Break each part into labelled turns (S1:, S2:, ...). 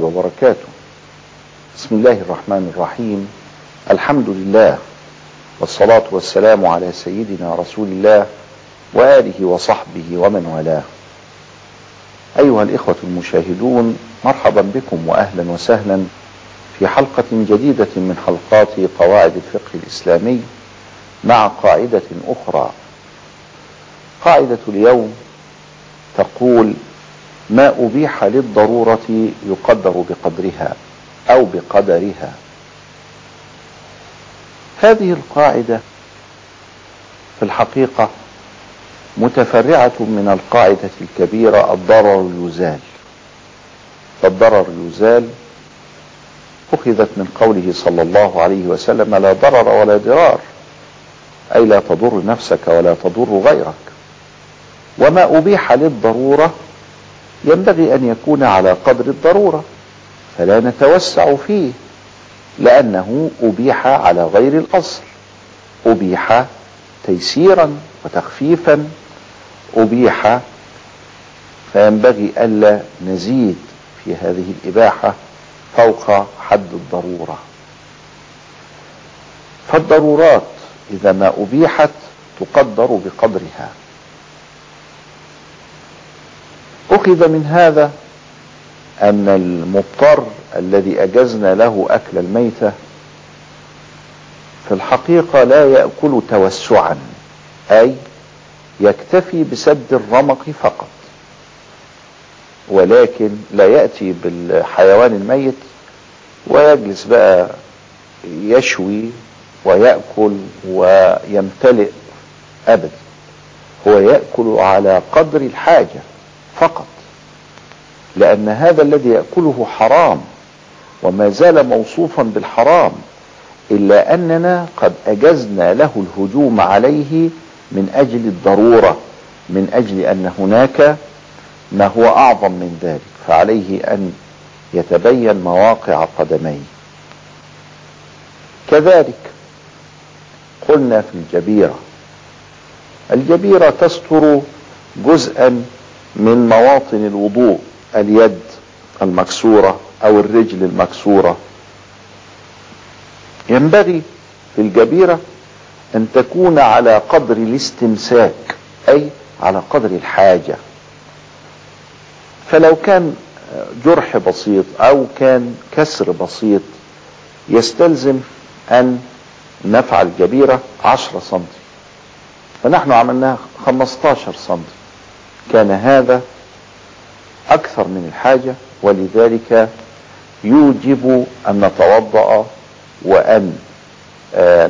S1: وبركاته. بسم الله الرحمن الرحيم. الحمد لله والصلاة والسلام على سيدنا رسول الله وآله وصحبه ومن والاه. أيها الإخوة المشاهدون مرحبا بكم وأهلا وسهلا في حلقة جديدة من حلقات قواعد الفقه الإسلامي مع قاعدة أخرى. قاعدة اليوم تقول ما أبيح للضرورة يقدر بقدرها أو بقدرها. هذه القاعدة في الحقيقة متفرعة من القاعدة الكبيرة الضرر يزال. فالضرر يزال. أخذت من قوله صلى الله عليه وسلم لا ضرر ولا ضرار أي لا تضر نفسك ولا تضر غيرك. وما أبيح للضرورة ينبغي أن يكون على قدر الضرورة فلا نتوسع فيه لأنه أبيح على غير الأصل أبيح تيسيرا وتخفيفا أبيح فينبغي ألا نزيد في هذه الإباحة فوق حد الضرورة. فالضرورات إذا ما أبيحت تقدر بقدرها. أخذ من هذا أن المضطر الذي أجزنا له أكل الميتة في الحقيقة لا يأكل توسعا أي يكتفي بسد الرمق فقط. ولكن لا يأتي بالحيوان الميت ويجلس بقى يشوي ويأكل ويمتلئ أبدا. هو يأكل على قدر الحاجة. فقط. لأن هذا الذي يأكله حرام وما زال موصوفا بالحرام إلا أننا قد أجزنا له الهجوم عليه من أجل الضرورة من أجل أن هناك ما هو أعظم من ذلك فعليه أن يتبين مواقع قدميه. كذلك قلنا في الجبيرة الجبيرة تستر جزءا من مواطن الوضوء اليد المكسورة أو الرجل المكسورة. ينبغي في الجبيرة أن تكون على قدر الاستمساك أي على قدر الحاجة. فلو كان جرح بسيط أو كان كسر بسيط يستلزم أن نفعل جبيرة عشرة سنتي. فنحن عملناها خمستاشر سنتي. كان هذا أكثر من الحاجة ولذلك يوجب أن نتوضأ وأن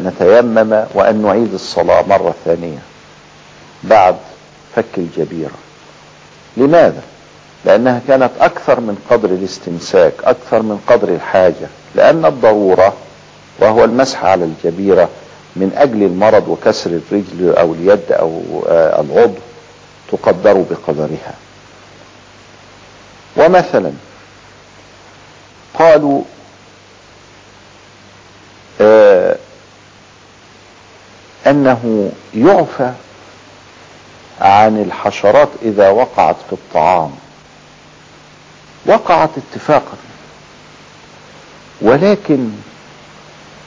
S1: نتيمم وأن نعيد الصلاة مرة ثانية بعد فك الجبيرة لماذا؟ لأنها كانت أكثر من قدر الاستمساك أكثر من قدر الحاجة لأن الضرورة وهو المسح على الجبيرة من أجل المرض وكسر الرجل أو اليد أو العضو تقدر بقدرها. ومثلا قالوا آه أنه يعفى عن الحشرات إذا وقعت في الطعام. وقعت اتفاقا. ولكن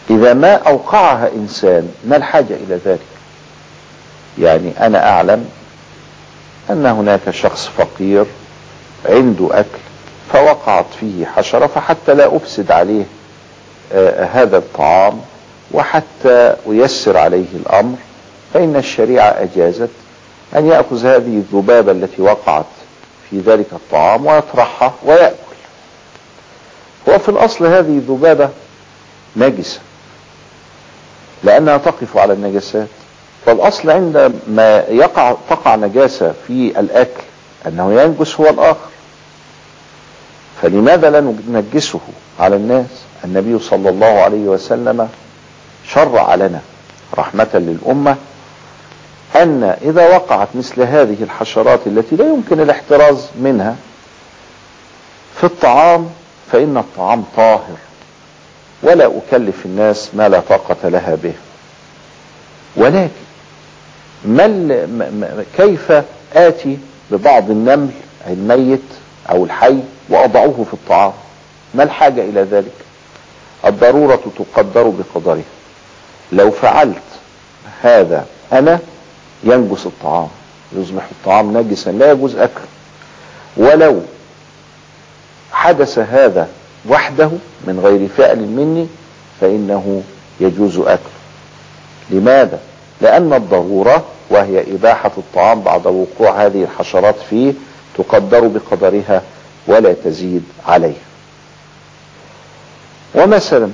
S1: إذا ما أوقعها إنسان ما الحاجة إلى ذلك؟ يعني أنا أعلم أن هناك شخص فقير عنده أكل فوقعت فيه حشرة فحتى لا أفسد عليه آه هذا الطعام وحتى أيسر عليه الأمر فإن الشريعة أجازت أن يأخذ هذه الذبابة التي وقعت في ذلك الطعام ويطرحها ويأكل. هو في الأصل هذه الذبابة نجسة لأنها تقف على النجاسات فالأصل عندما يقع تقع نجاسة في الأكل أنه ينجس هو الآخر. فلماذا لا ننجسه على الناس؟ النبي صلى الله عليه وسلم شرع لنا رحمة للأمة أن إذا وقعت مثل هذه الحشرات التي لا يمكن الاحتراز منها في الطعام فإن الطعام طاهر ولا أكلف الناس ما لا طاقة لها به. ولكن ما كيف آتي ببعض النمل الميت أو الحي واضعوه في الطعام؟ ما الحاجة إلى ذلك؟ الضرورة تقدر بقدرها لو فعلت هذا أنا ينجس الطعام يصبح الطعام نجسا لا يجوز أكله ولو حدث هذا وحده من غير فعل مني فإنه يجوز أكله لماذا؟ لأن الضرورة وهي إباحة الطعام بعد وقوع هذه الحشرات فيه تقدر بقدرها ولا تزيد عليها. ومثلا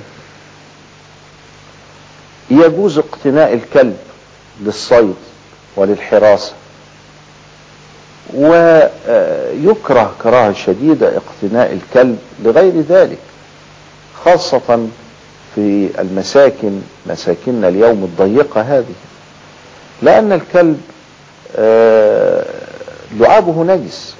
S1: يجوز اقتناء الكلب للصيد وللحراسة ويكره كراهة شديدة اقتناء الكلب لغير ذلك خاصة في المساكن مساكننا اليوم الضيقة هذه. لأن الكلب لعابه نجس.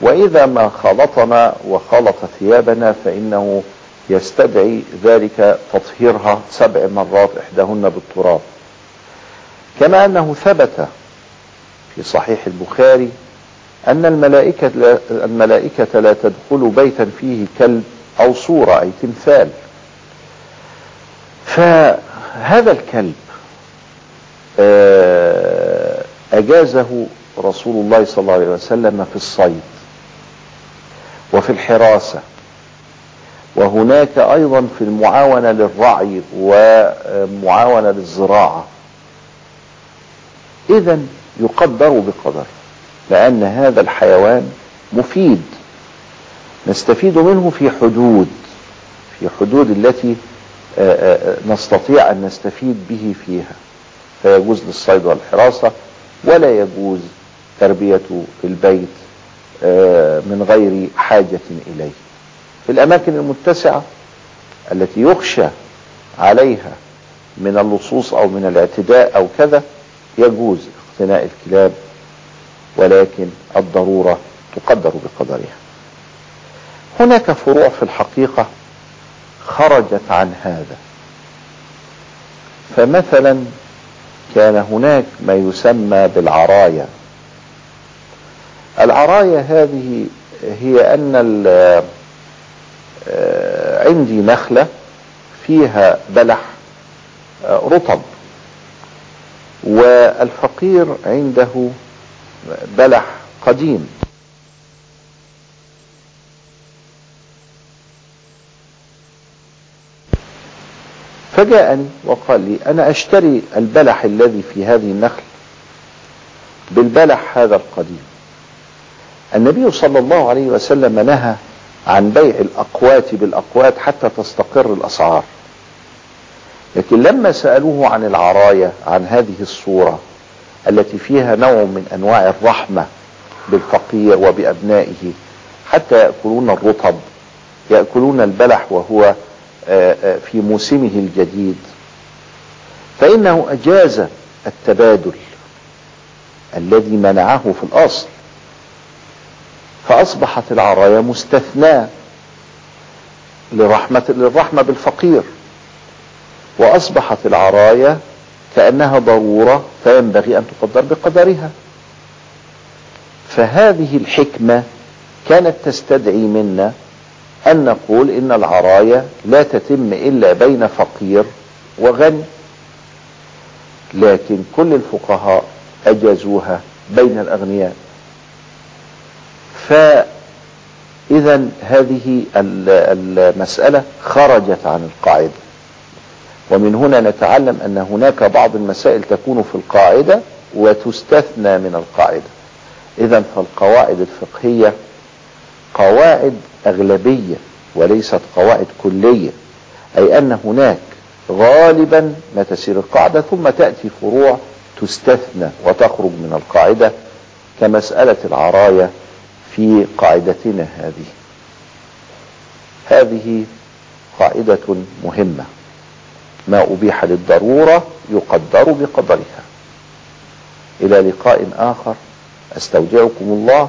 S1: وإذا ما خلطنا وخلط ثيابنا فإنه يستدعي ذلك تطهيرها سبع مرات إحداهن بالتراب. كما أنه ثبت في صحيح البخاري أن الملائكة لا, الملائكة لا تدخل بيتا فيه كلب أو صورة أي تمثال. فهذا الكلب أجازه رسول الله صلى الله عليه وسلم في الصيد وفي الحراسة. وهناك أيضا في المعاونة للرعي ومعاونة للزراعة. إذا يقدر بقدر لأن هذا الحيوان مفيد. نستفيد منه في حدود في حدود التي نستطيع أن نستفيد به فيها. فيجوز للصيد والحراسة ولا يجوز تربيته في البيت من غير حاجة إليه. في الأماكن المتسعة التي يخشى عليها من اللصوص أو من الاعتداء أو كذا يجوز اقتناء الكلاب ولكن الضرورة تقدر بقدرها. هناك فروع في الحقيقة خرجت عن هذا. فمثلا كان هناك ما يسمى بالعرايا. العرايا هذه هي أن عندي نخلة فيها بلح رطب. والفقير عنده بلح قديم. فجاءني وقال لي أنا أشتري البلح الذي في هذه النخل بالبلح هذا القديم. النبي صلى الله عليه وسلم نهى عن بيع الأقوات بالأقوات حتى تستقر الأسعار. لكن لما سألوه عن العراية عن هذه الصورة التي فيها نوع من أنواع الرحمة بالفقير وبأبنائه حتى يأكلون الرطب يأكلون البلح وهو في موسمه الجديد فإنه أجاز التبادل الذي منعه في الأصل فأصبحت العرايا مستثناة لرحمة للرحمة بالفقير وأصبحت العرايا كأنها ضرورة فينبغي أن تقدر بقدرها. فهذه الحكمة كانت تستدعي منا أن نقول إن العرايا لا تتم إلا بين فقير وغني. لكن كل الفقهاء أجازوها بين الأغنياء. فإذا هذه المسألة خرجت عن القاعدة. ومن هنا نتعلم أن هناك بعض المسائل تكون في القاعدة وتستثنى من القاعدة. إذا فالقواعد الفقهية قواعد أغلبية وليست قواعد كلية أي أن هناك غالبا ما تسير القاعدة ثم تأتي فروع تستثنى وتخرج من القاعدة كمسألة العراية في قاعدتنا هذه. هذه قاعدة مهمة. ما أبيح للضرورة يقدر بقدرها. إلى لقاء آخر. أستودعكم الله.